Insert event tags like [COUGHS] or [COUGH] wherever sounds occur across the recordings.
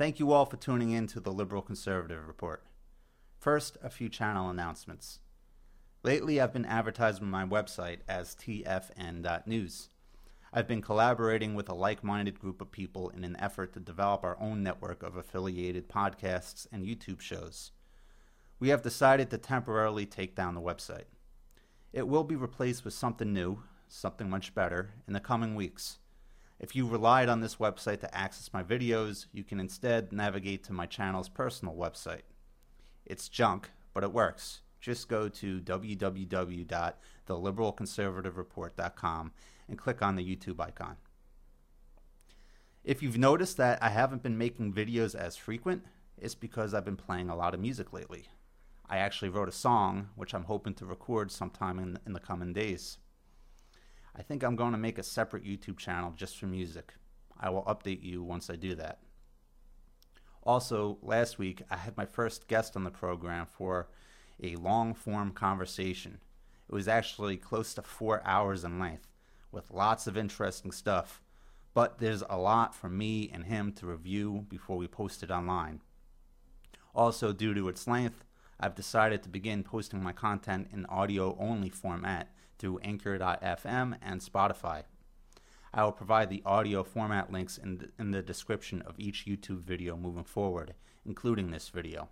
Thank you all for tuning in to the Liberal Conservative Report. First, a few channel announcements. Lately, I've been advertising my website as tfn.news. I've been collaborating with a like minded group of people in an effort to develop our own network of affiliated podcasts and YouTube shows. We have decided to temporarily take down the website. It will be replaced with something new, something much better, in the coming weeks. If you relied on this website to access my videos, you can instead navigate to my channel's personal website. It's junk, but it works. Just go to www.theliberalconservativereport.com and click on the YouTube icon. If you've noticed that I haven't been making videos as frequent, it's because I've been playing a lot of music lately. I actually wrote a song, which I'm hoping to record sometime in, in the coming days. I think I'm going to make a separate YouTube channel just for music. I will update you once I do that. Also, last week I had my first guest on the program for a long form conversation. It was actually close to four hours in length with lots of interesting stuff, but there's a lot for me and him to review before we post it online. Also, due to its length, I've decided to begin posting my content in audio only format through Anchor.fm and Spotify. I will provide the audio format links in the, in the description of each YouTube video moving forward, including this video.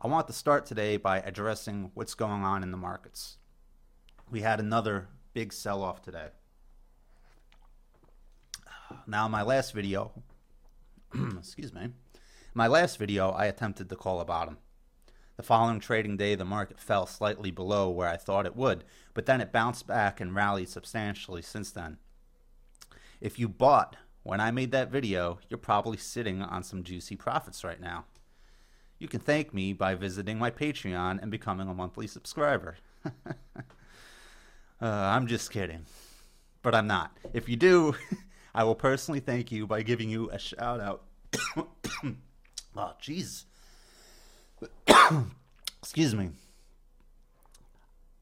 I want to start today by addressing what's going on in the markets. We had another big sell off today. Now, in my last video, excuse me, my last video, I attempted to call a bottom. The following trading day, the market fell slightly below where I thought it would, but then it bounced back and rallied substantially since then. If you bought when I made that video, you're probably sitting on some juicy profits right now. You can thank me by visiting my Patreon and becoming a monthly subscriber. [LAUGHS] uh, I'm just kidding. But I'm not. If you do, [LAUGHS] I will personally thank you by giving you a shout out. Oh, [COUGHS] jeez. [COUGHS] Excuse me.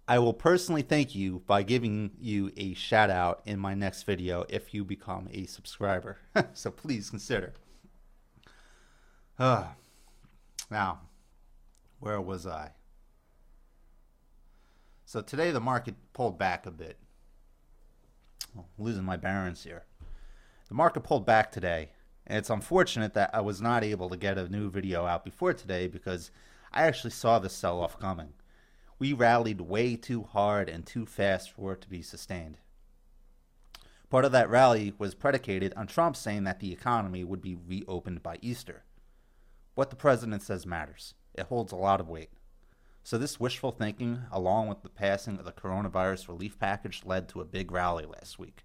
I will personally thank you by giving you a shout out in my next video if you become a subscriber. [LAUGHS] so please consider. Uh, now, where was I? So today the market pulled back a bit. I'm losing my bearings here. The market pulled back today, it's unfortunate that I was not able to get a new video out before today because I actually saw the sell off coming. We rallied way too hard and too fast for it to be sustained. Part of that rally was predicated on Trump saying that the economy would be reopened by Easter. What the president says matters. It holds a lot of weight. So, this wishful thinking, along with the passing of the coronavirus relief package, led to a big rally last week.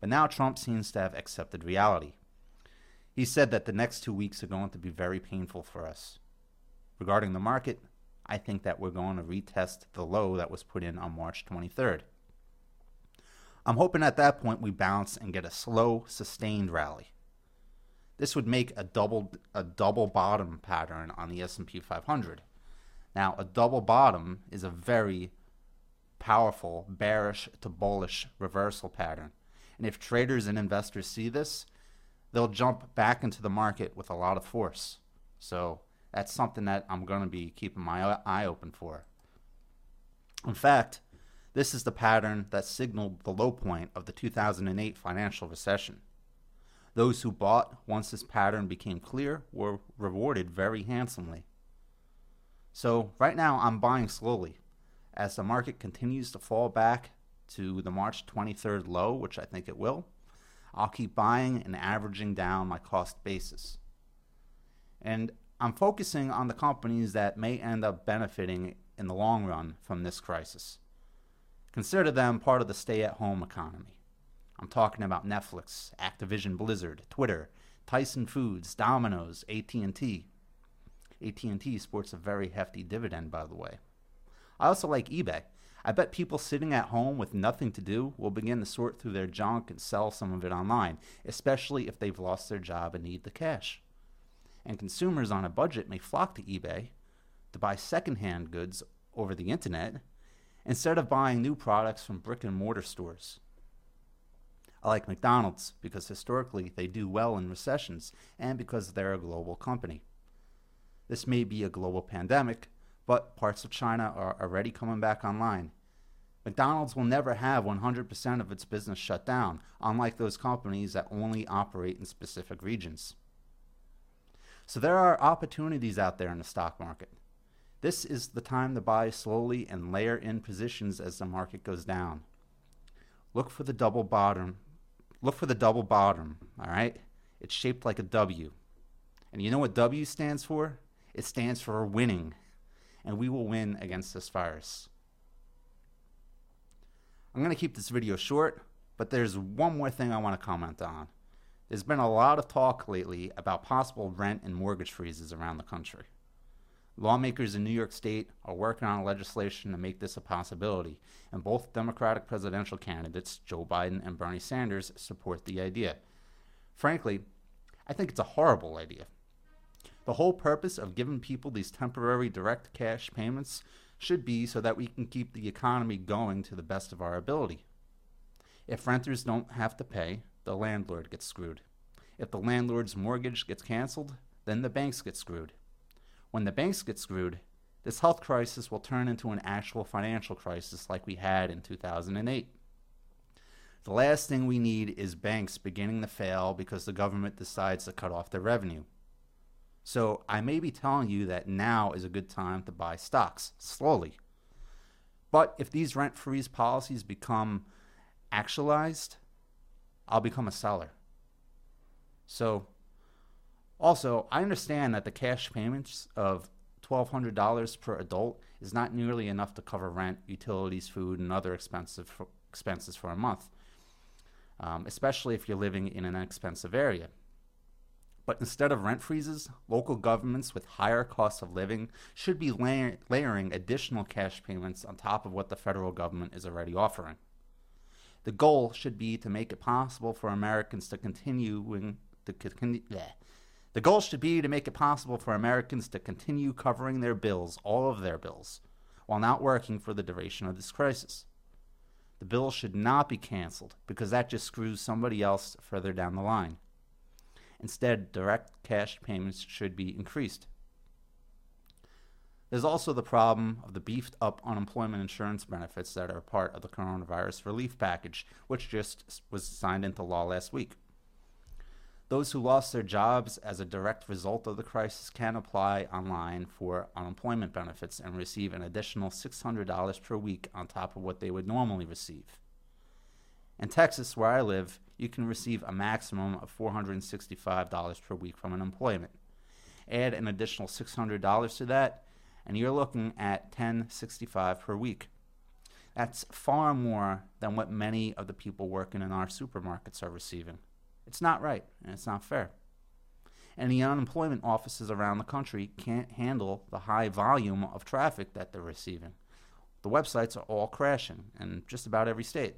But now Trump seems to have accepted reality. He said that the next two weeks are going to be very painful for us. Regarding the market, I think that we're going to retest the low that was put in on March 23rd. I'm hoping at that point we bounce and get a slow, sustained rally. This would make a double a double bottom pattern on the S&P 500. Now, a double bottom is a very powerful bearish to bullish reversal pattern. And if traders and investors see this, they'll jump back into the market with a lot of force. So, that's something that I'm going to be keeping my eye open for. In fact, this is the pattern that signaled the low point of the 2008 financial recession. Those who bought once this pattern became clear were rewarded very handsomely. So, right now, I'm buying slowly. As the market continues to fall back to the March 23rd low, which I think it will, I'll keep buying and averaging down my cost basis. And I'm focusing on the companies that may end up benefiting in the long run from this crisis. Consider them part of the stay at home economy. I'm talking about Netflix, Activision Blizzard, Twitter, Tyson Foods, Domino's, AT&T. AT&T sports a very hefty dividend, by the way. I also like eBay. I bet people sitting at home with nothing to do will begin to sort through their junk and sell some of it online, especially if they've lost their job and need the cash. And consumers on a budget may flock to eBay to buy secondhand goods over the internet instead of buying new products from brick and mortar stores. I like McDonald's because historically they do well in recessions and because they're a global company. This may be a global pandemic, but parts of China are already coming back online. McDonald's will never have 100% of its business shut down, unlike those companies that only operate in specific regions. So there are opportunities out there in the stock market. This is the time to buy slowly and layer in positions as the market goes down. Look for the double bottom. Look for the double bottom, all right? It's shaped like a W. And you know what W stands for? It stands for winning. And we will win against this virus. I'm going to keep this video short, but there's one more thing I want to comment on. There's been a lot of talk lately about possible rent and mortgage freezes around the country. Lawmakers in New York State are working on legislation to make this a possibility, and both Democratic presidential candidates, Joe Biden and Bernie Sanders, support the idea. Frankly, I think it's a horrible idea. The whole purpose of giving people these temporary direct cash payments should be so that we can keep the economy going to the best of our ability. If renters don't have to pay, the landlord gets screwed. If the landlord's mortgage gets canceled, then the banks get screwed. When the banks get screwed, this health crisis will turn into an actual financial crisis like we had in 2008. The last thing we need is banks beginning to fail because the government decides to cut off their revenue. So I may be telling you that now is a good time to buy stocks slowly. But if these rent freeze policies become actualized, I'll become a seller. So also, I understand that the cash payments of $1,200 per adult is not nearly enough to cover rent, utilities, food, and other expensive for, expenses for a month, um, especially if you're living in an expensive area. But instead of rent freezes, local governments with higher costs of living should be layer- layering additional cash payments on top of what the federal government is already offering. The goal should be to make it possible for Americans to continue to continue. The goal should be to make it possible for Americans to continue covering their bills, all of their bills, while not working for the duration of this crisis. The bill should not be canceled because that just screws somebody else further down the line. Instead, direct cash payments should be increased. There's also the problem of the beefed up unemployment insurance benefits that are part of the coronavirus relief package, which just was signed into law last week. Those who lost their jobs as a direct result of the crisis can apply online for unemployment benefits and receive an additional $600 per week on top of what they would normally receive. In Texas, where I live, you can receive a maximum of $465 per week from an employment. Add an additional $600 to that, and you're looking at $1065 per week. That's far more than what many of the people working in our supermarkets are receiving. It's not right, and it's not fair. And the unemployment offices around the country can't handle the high volume of traffic that they're receiving. The websites are all crashing in just about every state.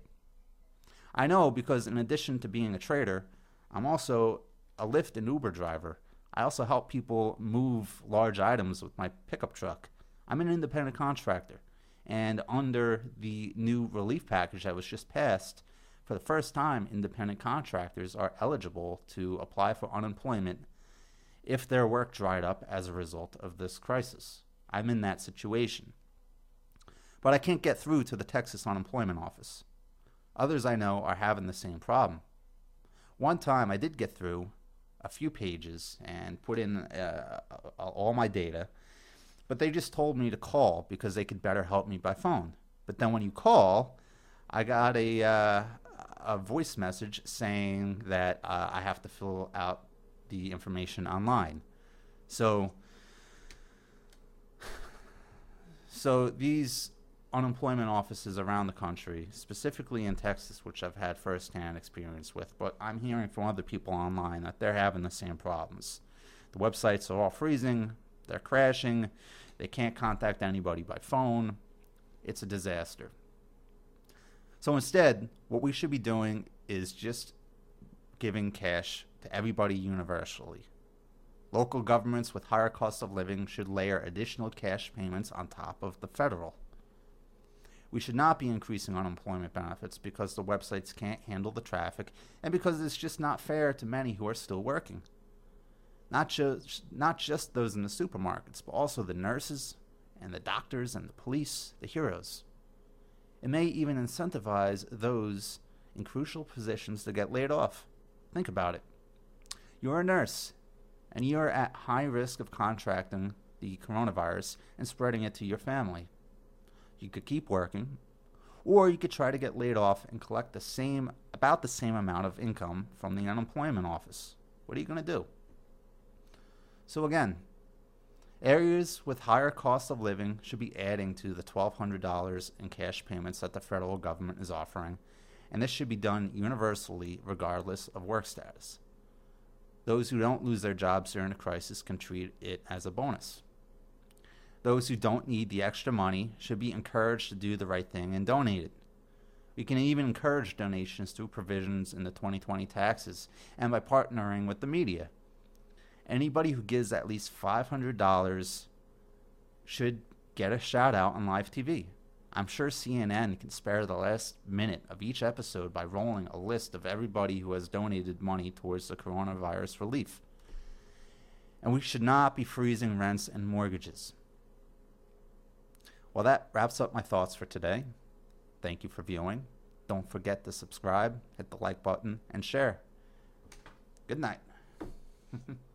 I know because in addition to being a trader, I'm also a Lyft and Uber driver. I also help people move large items with my pickup truck. I'm an independent contractor. And under the new relief package that was just passed, for the first time, independent contractors are eligible to apply for unemployment if their work dried up as a result of this crisis. I'm in that situation. But I can't get through to the Texas unemployment office. Others I know are having the same problem. One time I did get through a few pages and put in uh, all my data, but they just told me to call because they could better help me by phone. But then when you call, I got a, uh, a voice message saying that uh, I have to fill out the information online. So, [SIGHS] so these unemployment offices around the country, specifically in Texas, which I've had firsthand experience with, but I'm hearing from other people online that they're having the same problems. The websites are all freezing, they're crashing, they can't contact anybody by phone. It's a disaster. So instead, what we should be doing is just giving cash to everybody universally. Local governments with higher costs of living should layer additional cash payments on top of the federal. We should not be increasing unemployment benefits because the websites can't handle the traffic and because it's just not fair to many who are still working. Not just, not just those in the supermarkets, but also the nurses and the doctors and the police, the heroes. It may even incentivize those in crucial positions to get laid off. Think about it. You're a nurse, and you're at high risk of contracting the coronavirus and spreading it to your family. You could keep working, or you could try to get laid off and collect the same about the same amount of income from the unemployment office. What are you going to do? So again, areas with higher cost of living should be adding to the $1200 in cash payments that the federal government is offering, and this should be done universally regardless of work status. Those who don't lose their jobs during a crisis can treat it as a bonus. Those who don't need the extra money should be encouraged to do the right thing and donate it. We can even encourage donations through provisions in the 2020 taxes and by partnering with the media. Anybody who gives at least $500 should get a shout out on live TV. I'm sure CNN can spare the last minute of each episode by rolling a list of everybody who has donated money towards the coronavirus relief. And we should not be freezing rents and mortgages. Well, that wraps up my thoughts for today. Thank you for viewing. Don't forget to subscribe, hit the like button, and share. Good night. [LAUGHS]